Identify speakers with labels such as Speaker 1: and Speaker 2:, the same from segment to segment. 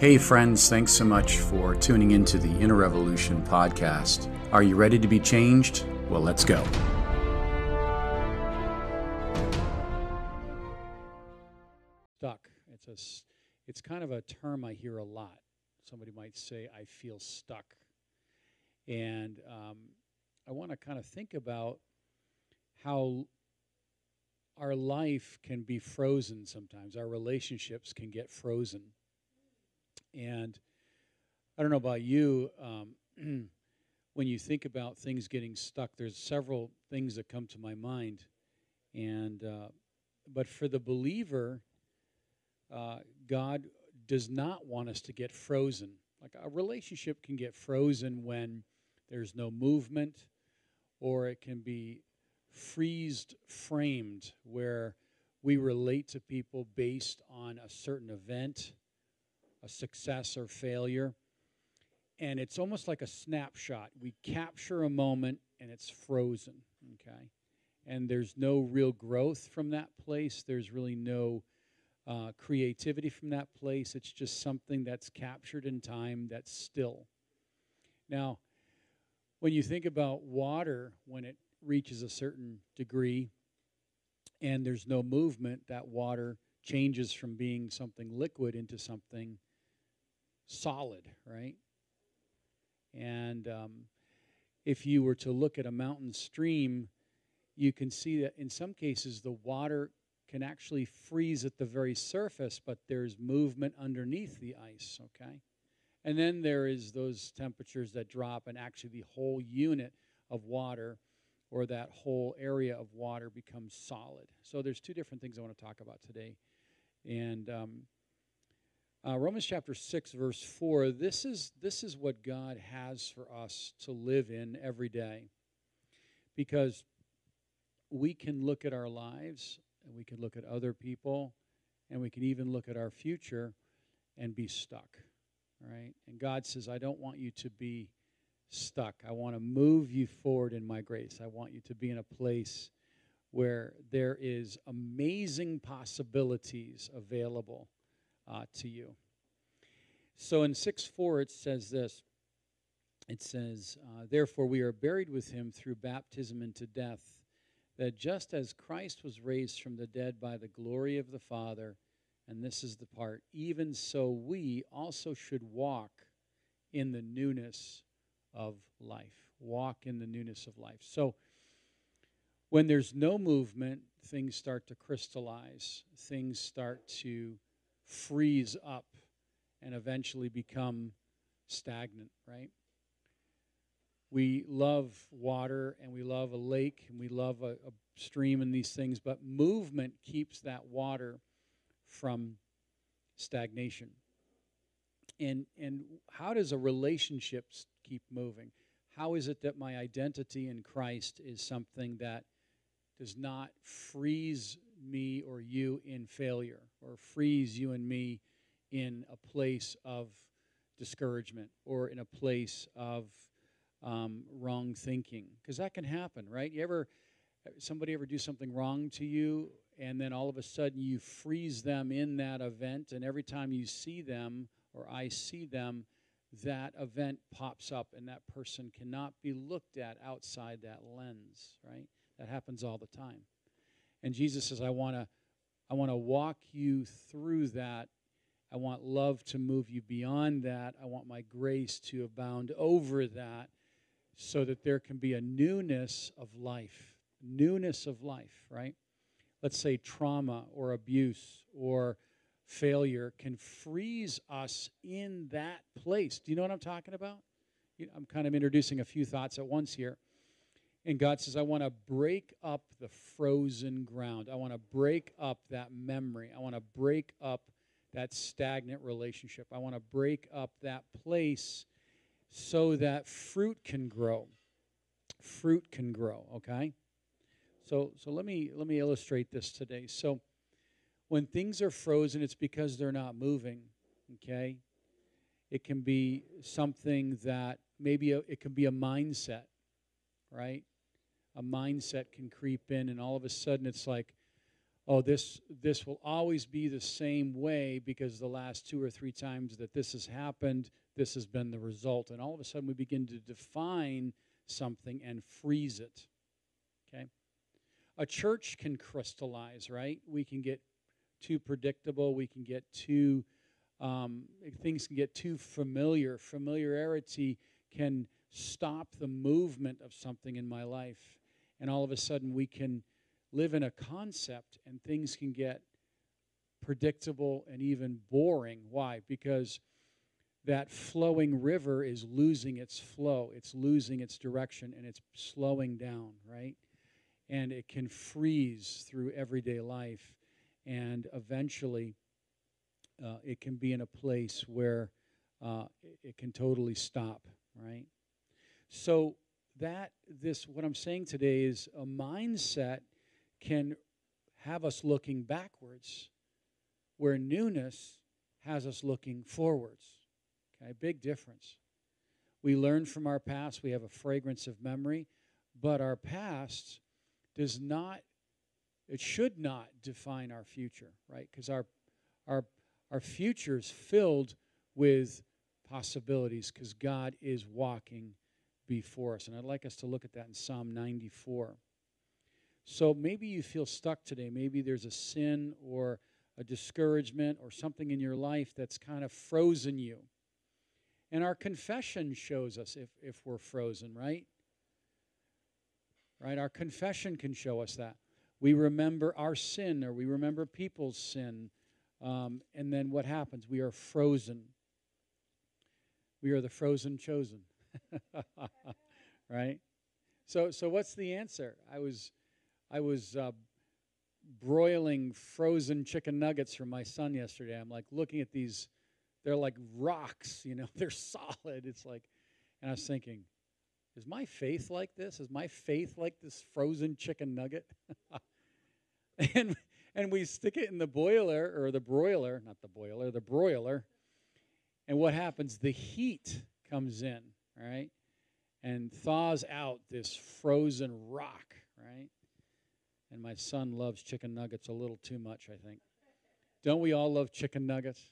Speaker 1: Hey, friends, thanks so much for tuning into the Inner Revolution podcast. Are you ready to be changed? Well, let's go.
Speaker 2: Stuck. It's a, it's kind of a term I hear a lot. Somebody might say, "I feel stuck," and um, I want to kind of think about how our life can be frozen sometimes. Our relationships can get frozen, and I don't know about you. Um, when you think about things getting stuck, there's several things that come to my mind, and uh, but for the believer, uh, God does not want us to get frozen. Like a relationship can get frozen when there's no movement, or it can be freezed framed where we relate to people based on a certain event, a success or failure. And it's almost like a snapshot. We capture a moment and it's frozen, okay? And there's no real growth from that place. There's really no uh, creativity from that place. It's just something that's captured in time that's still. Now, when you think about water, when it reaches a certain degree and there's no movement, that water changes from being something liquid into something solid, right? And um, if you were to look at a mountain stream, you can see that in some cases the water can actually freeze at the very surface, but there's movement underneath the ice, okay? And then there is those temperatures that drop, and actually the whole unit of water or that whole area of water becomes solid. So there's two different things I want to talk about today. And um, uh, Romans chapter 6, verse 4, this is, this is what God has for us to live in every day. Because we can look at our lives and we can look at other people and we can even look at our future and be stuck right? And god says i don't want you to be stuck. I want to move you forward in my grace. I want you to be in a place where there is amazing possibilities available uh, to you so in 6 4 it says this it says uh, therefore we are buried with him through baptism into death that just as Christ was raised from the dead by the glory of the Father, and this is the part, even so we also should walk in the newness of life. Walk in the newness of life. So when there's no movement, things start to crystallize, things start to freeze up, and eventually become stagnant, right? we love water and we love a lake and we love a, a, stream and these things, but movement keeps that water from stagnation. And, and how does a relationship keep moving? How is it that my identity in Christ is something that does not freeze me or you in failure or freeze you and me in a place of discouragement or in a place of um, wrong thinking. Because that can happen right? You ever somebody ever do something wrong to you and then all of a sudden you freeze them in that event and every time you see them or i see them that event pops up and that person cannot be looked at outside that lens right? That happens all the time. And jesus says i want to i want to walk you through that i want love to move you beyond that i want my grace to abound over that so that there can be a newness of life. Newness of life, right? Let's say trauma or abuse or failure can freeze us in that place. Do you know what I'm talking about? I'm kind of introducing a few thoughts at once here. And God says, I want to break up the frozen ground. I want to break up that memory. I want to break up that stagnant relationship. I want to break up that place so that fruit can grow. Fruit can grow, okay? So so let me let me illustrate this today. So when things are frozen, it's because they're not moving, okay? It can be something that maybe a, it can be a mindset, right? A mindset can creep in and all of a sudden it's like oh, this this will always be the same way because the last two or three times that this has happened, this has been the result. And all of a sudden we begin to define something and freeze it. Okay? A church can crystallize, right? We can get too predictable, we can get too um, things can get too familiar. Familiarity can stop the movement of something in my life. And all of a sudden, we can live in a concept and things can get predictable and even boring. Why? Because that flowing river is losing its flow, it's losing its direction, and it's slowing down, right? And it can freeze through everyday life. And eventually, uh, it can be in a place where uh, it can totally stop, right? So that this what I'm saying today is a mindset can have us looking backwards, where newness has us looking forwards. Okay, big difference. We learn from our past, we have a fragrance of memory, but our past does not, it should not define our future, right? Because our, our, our future is filled with possibilities because God is walking before us. And I'd like us to look at that in Psalm 94. So maybe you feel stuck today. Maybe there's a sin or a discouragement or something in your life that's kind of frozen you. And our confession shows us if, if we're frozen, right? Right? Our confession can show us that. We remember our sin or we remember people's sin. Um, and then what happens? We are frozen. We are the frozen chosen. right? So, so what's the answer? I was, I was uh, broiling frozen chicken nuggets for my son yesterday. I'm like looking at these, they're like rocks, you know, they're solid. It's like, and I was thinking, is my faith like this? Is my faith like this frozen chicken nugget? and and we stick it in the boiler or the broiler, not the boiler, the broiler. And what happens? The heat comes in right? And thaws out this frozen rock, right? And my son loves chicken nuggets a little too much, I think. Don't we all love chicken nuggets?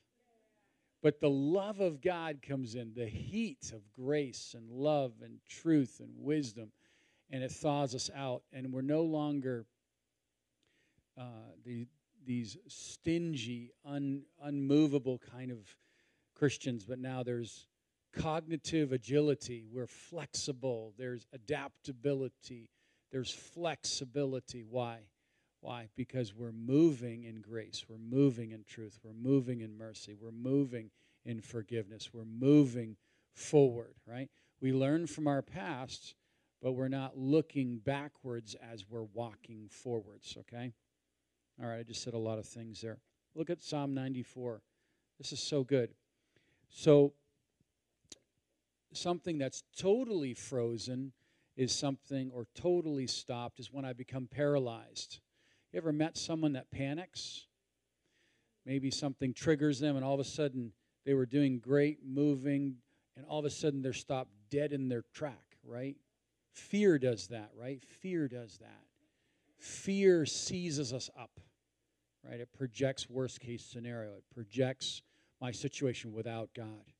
Speaker 2: But the love of God comes in, the heat of grace and love and truth and wisdom, and it thaws us out. And we're no longer uh, the, these stingy, un, unmovable kind of Christians, but now there's cognitive agility. We're flexible. There's adaptability. There's flexibility. Why? Why? Because we're moving in grace. We're moving in truth. We're moving in mercy. We're moving in forgiveness. We're moving forward, right? We learn from our past, but we're not looking backwards as we're walking forwards, okay? All right, I just said a lot of things there. Look at Psalm 94. This is so good. So, something that's totally frozen is something, or totally stopped, is when I become paralyzed. You ever met someone that panics? Maybe something triggers them, and all of a sudden they were doing great, moving, and all of a sudden they're stopped dead in their track, right? Fear does that, right? Fear does that. Fear seizes us up, right? It projects worst case scenario. It projects my situation without God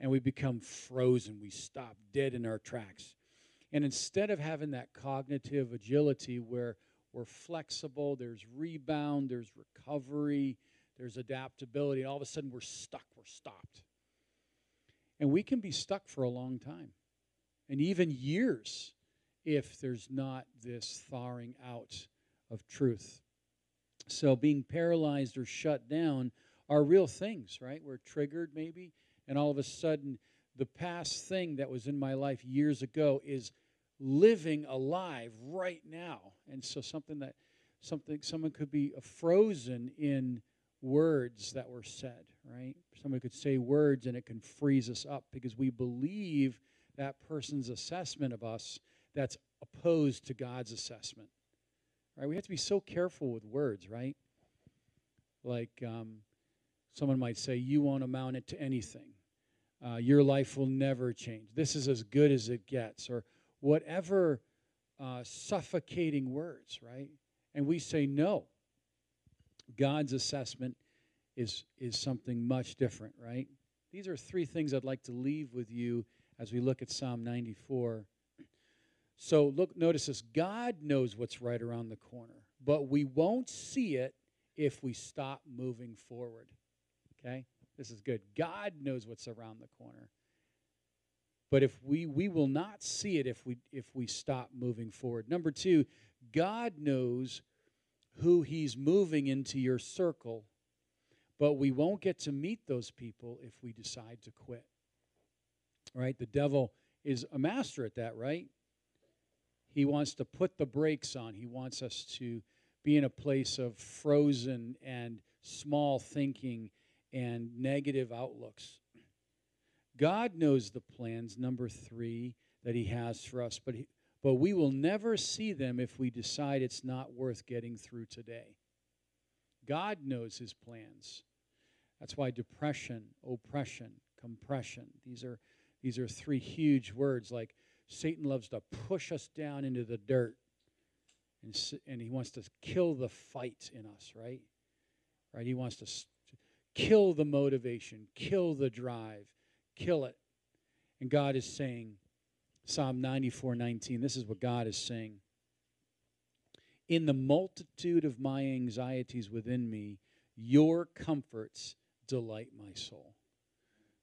Speaker 2: and we become frozen. We stop dead in our tracks. And instead of having that cognitive agility where we're flexible, there's rebound, there's recovery, there's adaptability, and all of a sudden we're stuck, we're stopped. And we can be stuck for a long time, and even years, if there's not this thawing out of truth. So being paralyzed or shut down are real things, right? We're triggered maybe and all of a sudden the past thing that was in my life years ago is living alive right now. And so something that something someone could be frozen in words that were said right? Someone could say words and it can freeze us up because we believe that person's assessment of us that's opposed to god's assessment right? We have to be so careful with words right? Like um, someone might say you won't amount it to anything uh, your life will never change. This is as good as it gets, or whatever uh, suffocating words, right? And we say no. God's assessment is, is something much different, right? These are three things I'd like to leave with you as we look at Psalm 94. So look, notice this. God knows what's right around the corner, but we won't see it if we stop moving forward. Okay? This is good. God knows what's around the corner. But if we we will not see it if we if we stop moving forward. Number 2, God knows who he's moving into your circle, but we won't get to meet those people if we decide to quit. Right? The devil is a master at that, right? He wants to put the brakes on. He wants us to be in a place of frozen and small thinking and negative outlooks. God knows the plans, number three, that He has for us, but, he, but we will never see them if we decide it's not worth getting through today. God knows His plans. That's why depression, oppression, compression, these are, these are three huge words. Like Satan loves to push us down into the dirt, and, and he wants to kill the fight in us, right? Right? He wants to kill the motivation, kill the drive, kill it. And God is saying, Psalm 94 19, this is what God is saying. In the multitude of my anxieties within me, your comforts delight my soul.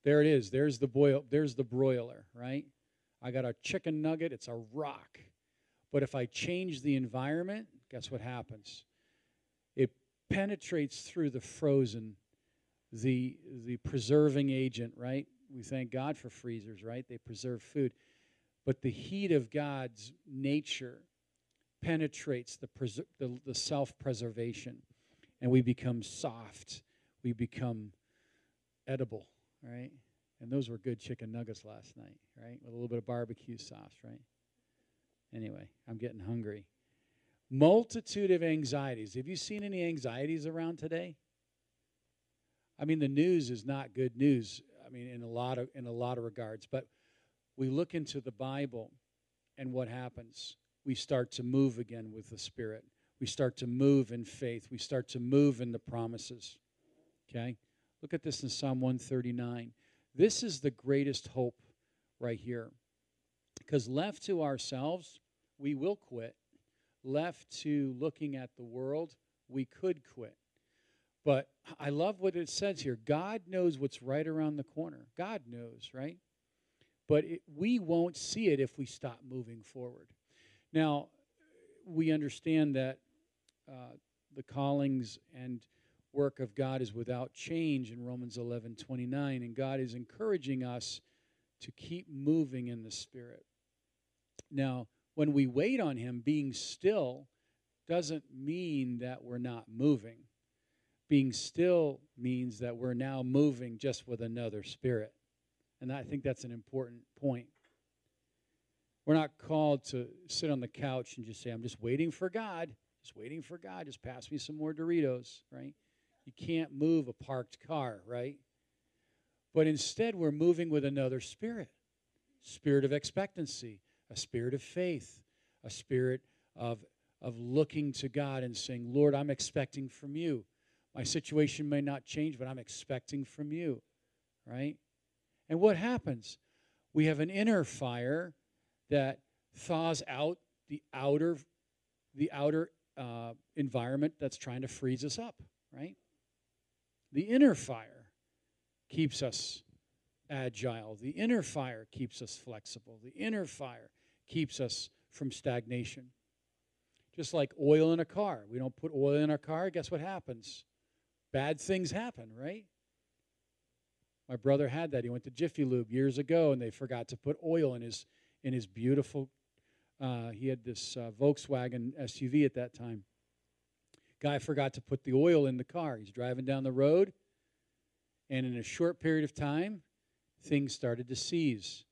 Speaker 2: There it is. There's the boil, there's the broiler, right? I got a chicken nugget, it's a rock. But if I change the environment, guess what happens? It penetrates through the frozen the the preserving agent, right? We thank God for freezers, right? They preserve food. But the heat of God's nature penetrates the, pres- the, the self preservation, and we become soft. We become edible, right? And those were good chicken nuggets last night, right? With a little bit of barbecue sauce, right? Anyway, I'm getting hungry. Multitude of anxieties. Have you seen any anxieties around today? I mean, the news is not good news. I mean, in a lot of in a lot of regards. But we look into the Bible, and what happens? We start to move again with the Spirit. We start to move in faith. We start to move in the promises. Okay, look at this in Psalm 139. This is the greatest hope right here, because left to ourselves, we will quit. Left to looking at the world, we could quit. But I love what it says here. God knows what's right around the corner. God knows, right? But it, we won't see it if we stop moving forward. Now, we understand that uh, the callings and work of God is without change in Romans 11 29, and God is encouraging us to keep moving in the Spirit. Now, when we wait on Him, being still doesn't mean that we're not moving being still means that we're now moving just with another spirit. And I think that's an important point. We're not called to sit on the couch and just say, I'm just waiting for God, just waiting for God, just pass me some more Doritos, right? You can't move a parked car, right? But instead, we're moving with another spirit spirit of expectancy, a spirit of faith, a spirit of, of looking to God and saying, Lord, I'm expecting from you. My situation may not change, but I'm expecting from you, right? And what happens? We have an inner fire that thaws out the outer, the outer uh, environment that's trying to freeze us up, right? The inner fire keeps us agile. The inner fire keeps us flexible. The inner fire keeps us from stagnation. Just like oil in a car. We don't put oil in our car, guess what happens? Bad things happen, right? My brother had that. He went to Jiffy Lube years ago, and they forgot to put oil in his in his beautiful. Uh, he had this uh, Volkswagen SUV at that time. Guy forgot to put the oil in the car. He's driving down the road, and in a short period of time, things started to seize,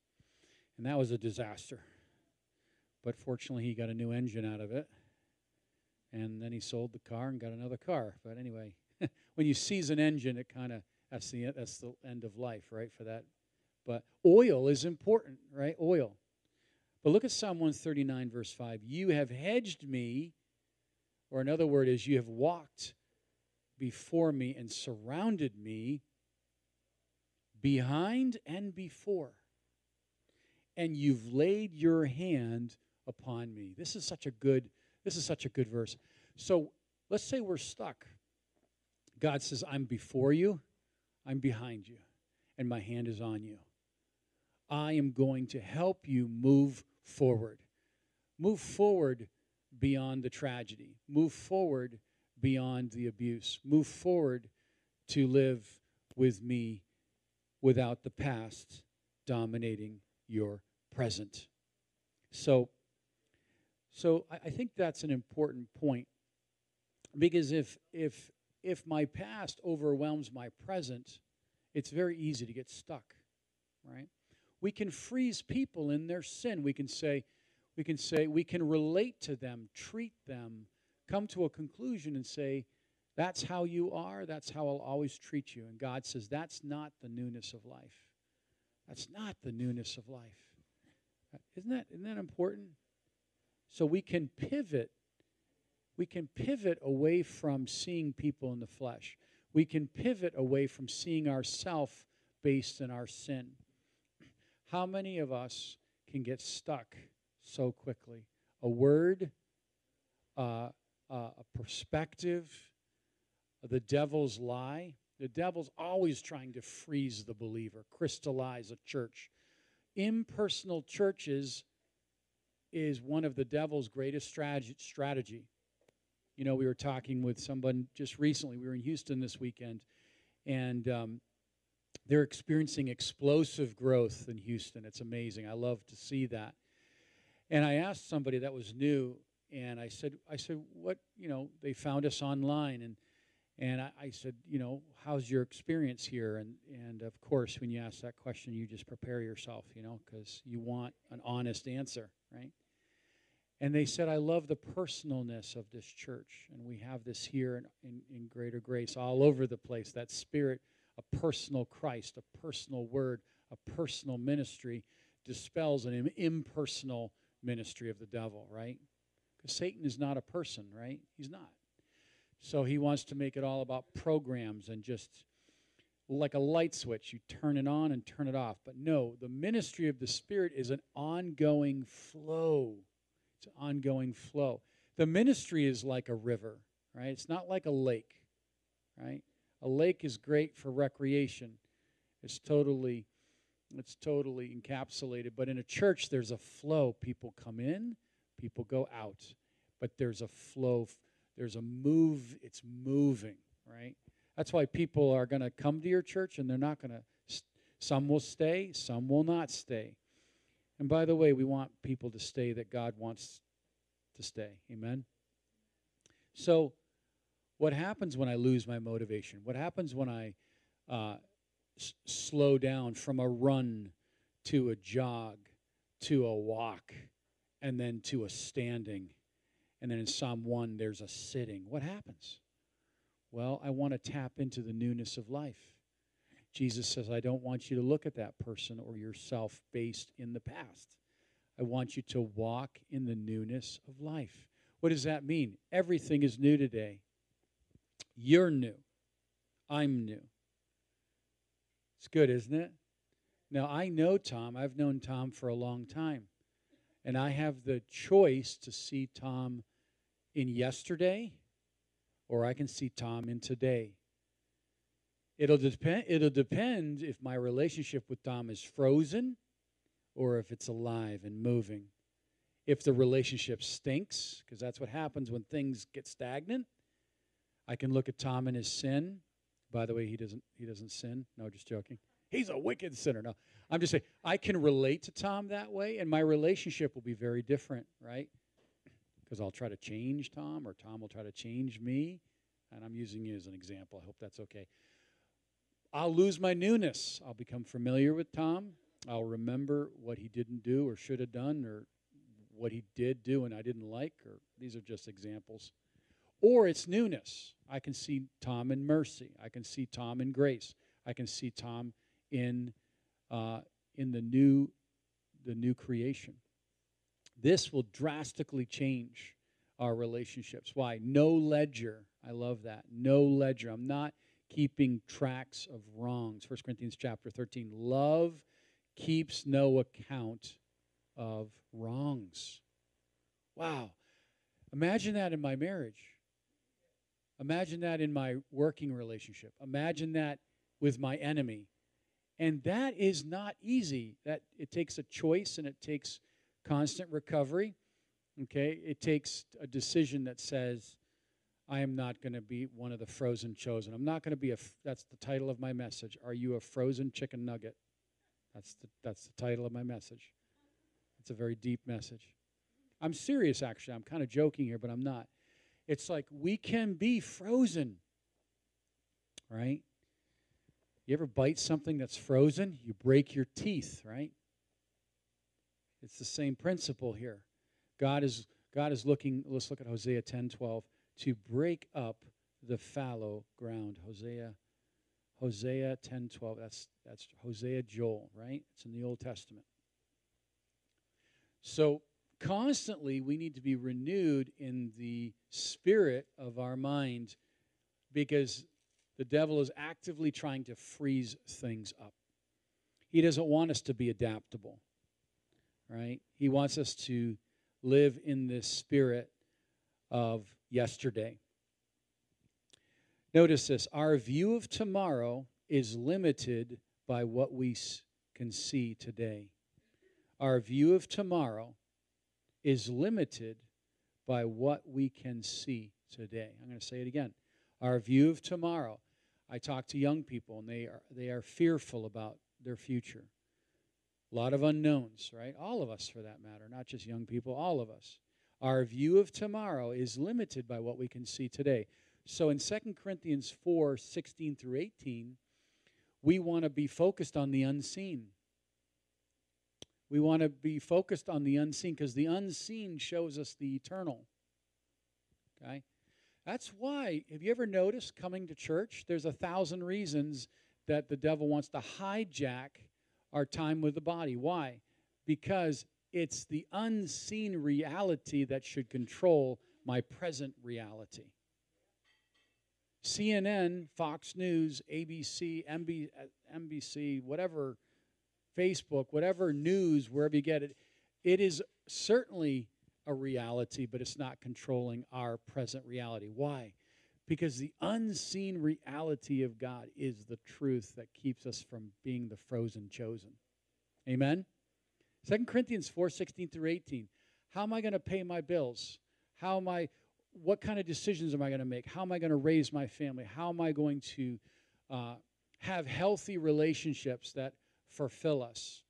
Speaker 2: and that was a disaster. But fortunately, he got a new engine out of it, and then he sold the car and got another car. But anyway, when you seize an engine, it kind of that's the that's the end of life, right? For that, but oil is important, right? Oil. But look at Psalm 139, verse 5. You have hedged me, or another word is, you have walked before me and surrounded me behind and before. And you've laid your hand upon me. This is such a good this is such a good verse. So let's say we're stuck. God says, I'm before you, I'm behind you, and my hand is on you. I am going to help you move forward. Move forward beyond the tragedy. Move forward beyond the abuse. Move forward to live with me without the past dominating your present. So, so I, I think that's an important point because if if if my past overwhelms my present, it's very easy to get stuck, right? We can freeze people in their sin. We can say, we can say, we can relate to them, treat them, come to a conclusion and say, that's how you are, that's how I'll always treat you. And God says, that's not the newness of life. That's not the newness of life. Isn't that, isn't that important? So we can pivot. We can pivot away from seeing people in the flesh. We can pivot away from seeing ourself based in our sin. How many of us can get stuck so quickly? A word, uh, uh, a perspective, the devil's lie. The devil's always trying to freeze the believer, crystallize a church. Impersonal churches is one of the devil's greatest strategy. You know, we were talking with someone just recently. We were in Houston this weekend, and um, they're experiencing explosive growth in Houston. It's amazing. I love to see that. And I asked somebody that was new, and I said, I said, what, you know, they found us online, and and I, I said, you know, how's your experience here? And and of course, when you ask that question, you just prepare yourself, you know, because you want an honest answer, right? And they said, I love the personalness of this church. And we have this here in, in, in, Greater Grace all over the place that spirit, a personal Christ, a personal word, a personal ministry dispels an impersonal ministry of the devil, right? Because Satan is not a person, right? He's not. So he wants to make it all about programs and just like a light switch. You turn it on and turn it off. But no, the ministry of the Spirit is an ongoing flow it's ongoing flow. The ministry is like a river, right? It's not like a lake, right? A lake is great for recreation. It's totally it's totally encapsulated, but in a church there's a flow. People come in, people go out. But there's a flow, there's a move, it's moving, right? That's why people are going to come to your church and they're not going to some will stay, some will not stay. And by the way, we want people to stay that God wants to stay. Amen? So, what happens when I lose my motivation? What happens when I uh, s- slow down from a run to a jog to a walk and then to a standing? And then in Psalm 1, there's a sitting. What happens? Well, I want to tap into the newness of life. Jesus says, I don't want you to look at that person or yourself based in the past. I want you to walk in the newness of life. What does that mean? Everything is new today. You're new. I'm new. It's good, isn't it? Now, I know Tom. I've known Tom for a long time. And I have the choice to see Tom in yesterday or I can see Tom in today. It'll depend it'll depend if my relationship with Tom is frozen or if it's alive and moving. If the relationship stinks, because that's what happens when things get stagnant, I can look at Tom and his sin. By the way, he doesn't he doesn't sin. No, just joking. He's a wicked sinner. No. I'm just saying I can relate to Tom that way and my relationship will be very different, right? Because I'll try to change Tom or Tom will try to change me. And I'm using you as an example. I hope that's okay. I'll lose my newness. I'll become familiar with Tom. I'll remember what he didn't do or should have done or what he did do and I didn't like, or these are just examples. Or it's newness. I can see Tom in mercy. I can see Tom in grace. I can see Tom in uh, in the new the new creation. This will drastically change our relationships. Why? No ledger, I love that. No ledger. I'm not keeping tracks of wrongs. 1 Corinthians chapter 13. Love keeps no account of wrongs. Wow. Imagine that in my marriage. Imagine that in my working relationship. Imagine that with my enemy. And that is not easy. That it takes a choice and it takes constant recovery. Okay? It takes a decision that says I am not going to be one of the frozen chosen. I'm not going to be a that's the title of my message. Are you a frozen chicken nugget? That's the that's the title of my message. It's a very deep message. I'm serious actually. I'm kind of joking here, but I'm not. It's like we can be frozen. Right? You ever bite something that's frozen? You break your teeth, right? It's the same principle here. God is God is looking, let's look at Hosea 10 12, to break up the fallow ground. Hosea, Hosea 10 12. That's that's Hosea Joel, right? It's in the Old Testament. So constantly we need to be renewed in the spirit of our mind because the devil is actively trying to freeze things up. He doesn't want us to be adaptable, right? He wants us to live in this spirit of yesterday. Notice this our view of tomorrow is limited by what we can see today. Our view of tomorrow is limited by what we can see today. I'm going to say it again. Our view of tomorrow. I talk to young people and they are they are fearful about their future. A lot of unknowns, right? All of us for that matter, not just young people, all of us. Our view of tomorrow is limited by what we can see today. So in 2 Corinthians 4 16 through 18, we want to be focused on the unseen. We want to be focused on the unseen because the unseen shows us the eternal. Okay? That's why, have you ever noticed coming to church? There's a thousand reasons that the devil wants to hijack our time with the body. Why? Because it's the unseen reality that should control my present reality. CNN, Fox News, ABC, NBC, uh, whatever Facebook, whatever news, wherever you get it, it is certainly a reality, but it's not controlling our present reality. Why? Because the unseen reality of God is the truth that keeps us from being the frozen chosen. Amen? 2 Corinthians 4 16 through 18. How am I going to pay my bills? How am I, what kind of decisions am I going to make? How am I going to raise my family? How am I going to uh, have healthy relationships that fulfill us.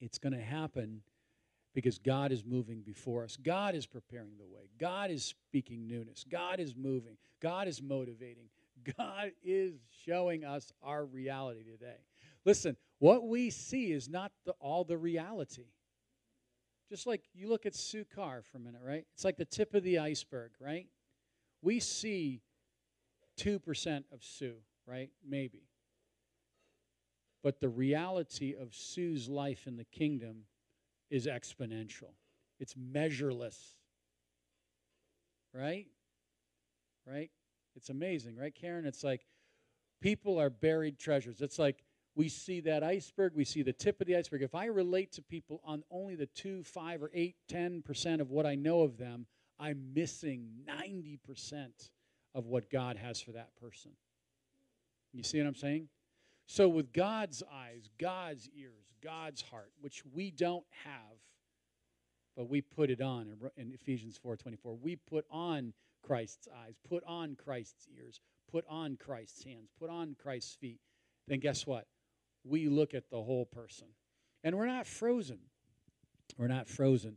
Speaker 2: It's going to happen because God is moving before us. God is preparing the way. God is speaking newness. God is moving. God is motivating. God is showing us our reality today. Listen, what we see is not the, all the reality. Just like you look at Sue Carr for a minute, right? It's like the tip of the iceberg, right? We see 2% of Sue, right? Maybe. But the reality of Sue's life in the kingdom is exponential, it's measureless. Right? Right? It's amazing, right, Karen? It's like people are buried treasures. It's like we see that iceberg, we see the tip of the iceberg. If I relate to people on only the 2, 5, or 8, 10% of what I know of them, I'm missing 90% of what God has for that person. You see what I'm saying? So, with God's eyes, God's ears, God's heart, which we don't have, but we put it on in Ephesians 4:24. We put on Christ's eyes, put on Christ's ears, put on Christ's hands, put on Christ's feet. Then guess what? We look at the whole person. And we're not frozen. We're not frozen.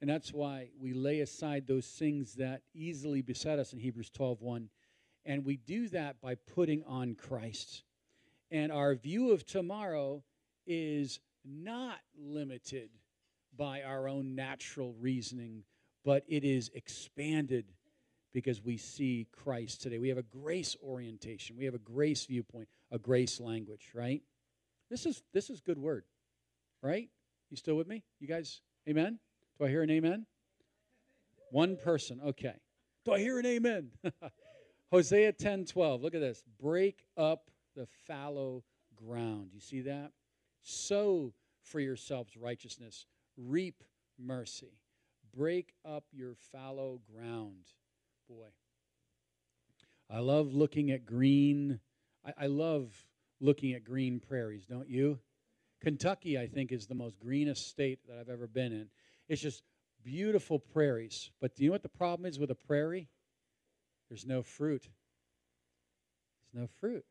Speaker 2: And that's why we lay aside those things that easily beset us in Hebrews 12:1. And we do that by putting on Christ. And our view of tomorrow is not limited by our own natural reasoning, but it is expanded because we see Christ today. We have a grace orientation, we have a grace viewpoint, a grace language, right? This is this is good word, right? You still with me? You guys, amen? Do I hear an amen? One person, okay. Do I hear an amen? Hosea 10 12. Look at this. Break up the fallow ground. You see that? Sow for yourselves righteousness, reap mercy. Break up your fallow ground. Boy. I love looking at green. I, I love looking at green prairies, don't you? Kentucky, I think, is the most greenest state that I've ever been in. It's just beautiful prairies. But do you know what the problem is with a prairie? There's no fruit. There's no fruit.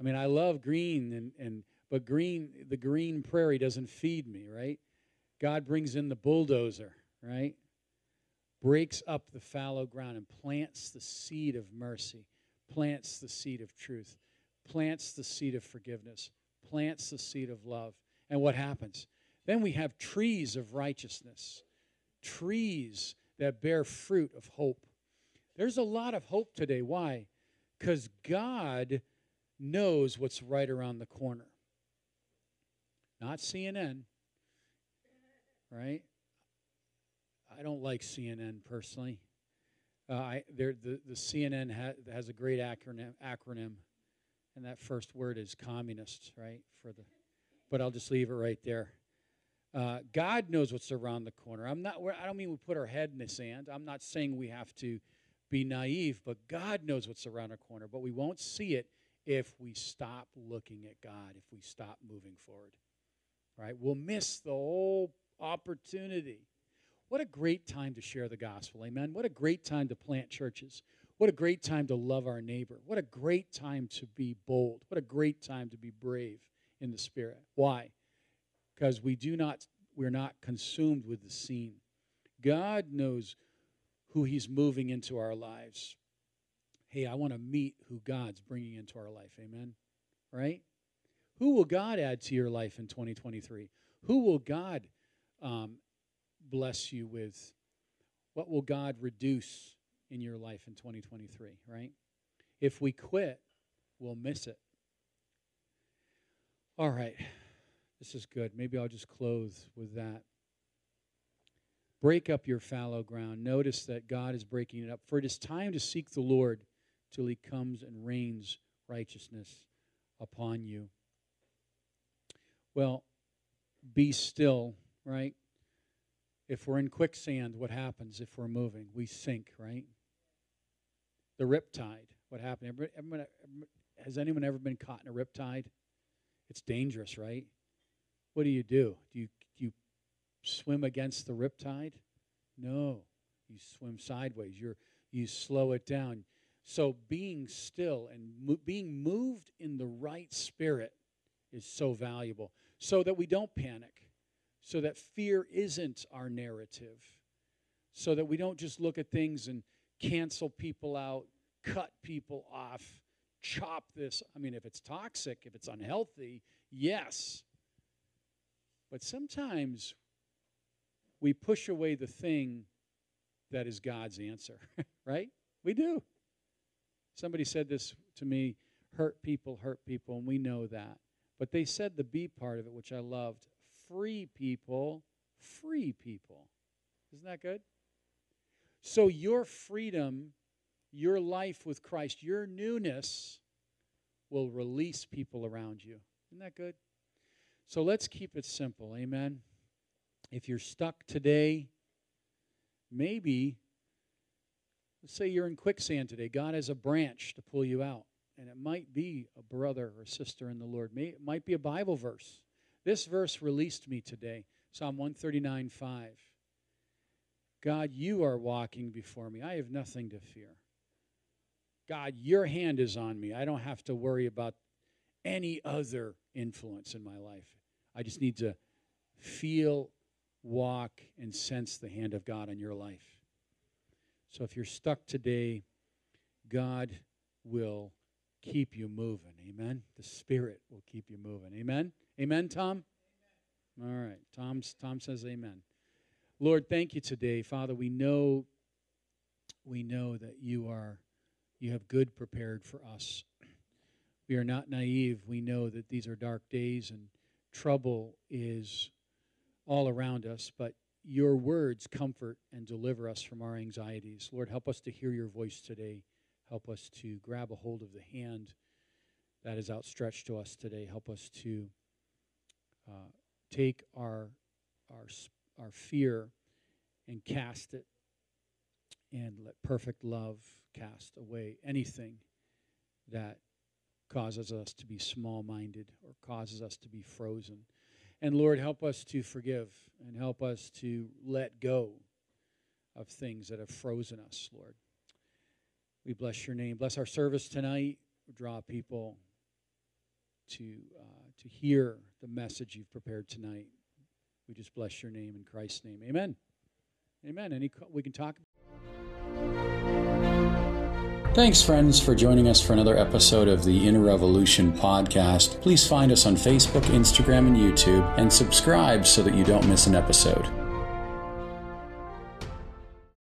Speaker 2: I mean, I love green and, and but green the green prairie doesn't feed me, right? God brings in the bulldozer, right? Breaks up the fallow ground and plants the seed of mercy, plants the seed of truth, plants the seed of forgiveness, plants the seed of love. And what happens? Then we have trees of righteousness, trees that bear fruit of hope. There's a lot of hope today. Why? Because God knows what's right around the corner. Not CNN, right? I don't like CNN personally. Uh, I, the, the CNN ha, has a great acronym, acronym, and that first word is communist, right? For the, but I'll just leave it right there. Uh, God knows what's around the corner. I'm not. I don't mean we put our head in the sand. I'm not saying we have to be naive, but God knows what's around the corner. But we won't see it if we stop looking at God. If we stop moving forward, right? We'll miss the whole opportunity. What a great time to share the gospel, amen. What a great time to plant churches. What a great time to love our neighbor. What a great time to be bold. What a great time to be brave in the spirit. Why? because we do not we're not consumed with the seen. God knows who he's moving into our lives. Hey, I want to meet who God's bringing into our life. Amen. Right? Who will God add to your life in 2023? Who will God um, bless you with? What will God reduce in your life in 2023? Right? If we quit, we'll miss it. All right. This is good. Maybe I'll just close with that. Break up your fallow ground. Notice that God is breaking it up. For it is time to seek the Lord till he comes and rains righteousness upon you. Well, be still, right? If we're in quicksand, what happens if we're moving? We sink, right? The riptide, what happened? Everybody, has anyone ever been caught in a riptide? It's dangerous, right? what do you do? Do you, do you swim against the riptide? No. You swim sideways. You're, you slow it down. So being still and mo- being moved in the right spirit is so valuable so that we don't panic, so that fear isn't our narrative, so that we don't just look at things and cancel people out, cut people off, chop this. I mean, if it's toxic, if it's unhealthy, yes. But sometimes we push away the thing that is God's answer, right? We do. Somebody said this to me hurt people, hurt people, and we know that. But they said the B part of it, which I loved free people, free people. Isn't that good? So your freedom, your life with Christ, your newness will release people around you. Isn't that good? So let's keep it simple. Amen. If you're stuck today, maybe, let's say you're in quicksand today. God has a branch to pull you out. And it might be a brother or sister in the Lord. It might be a Bible verse. This verse released me today Psalm 139 5. God, you are walking before me. I have nothing to fear. God, your hand is on me. I don't have to worry about any other influence in my life. I just need to feel, walk, and sense the hand of God in your life. So if you're stuck today, God will keep you moving. Amen. The Spirit will keep you moving. Amen. Amen, Tom? Amen. All right. Tom's, Tom says amen. Lord, thank you today. Father, we know we know that you are you have good prepared for us. We are not naive. We know that these are dark days and trouble is all around us, but your words comfort and deliver us from our anxieties. Lord, help us to hear your voice today. Help us to grab a hold of the hand that is outstretched to us today. Help us to uh, take our, our, our fear and cast it, and let perfect love cast away anything that causes us to be small minded or causes us to be frozen. And Lord, help us to forgive and help us to let go of things that have frozen us, Lord. We bless your name. Bless our service tonight. Draw people to, uh, to hear the message you've prepared tonight. We just bless your name in Christ's name. Amen. Amen. Any we can talk.
Speaker 1: Thanks, friends, for joining us for another episode of the Inner Revolution podcast. Please find us on Facebook, Instagram, and YouTube, and subscribe so that you don't miss an episode.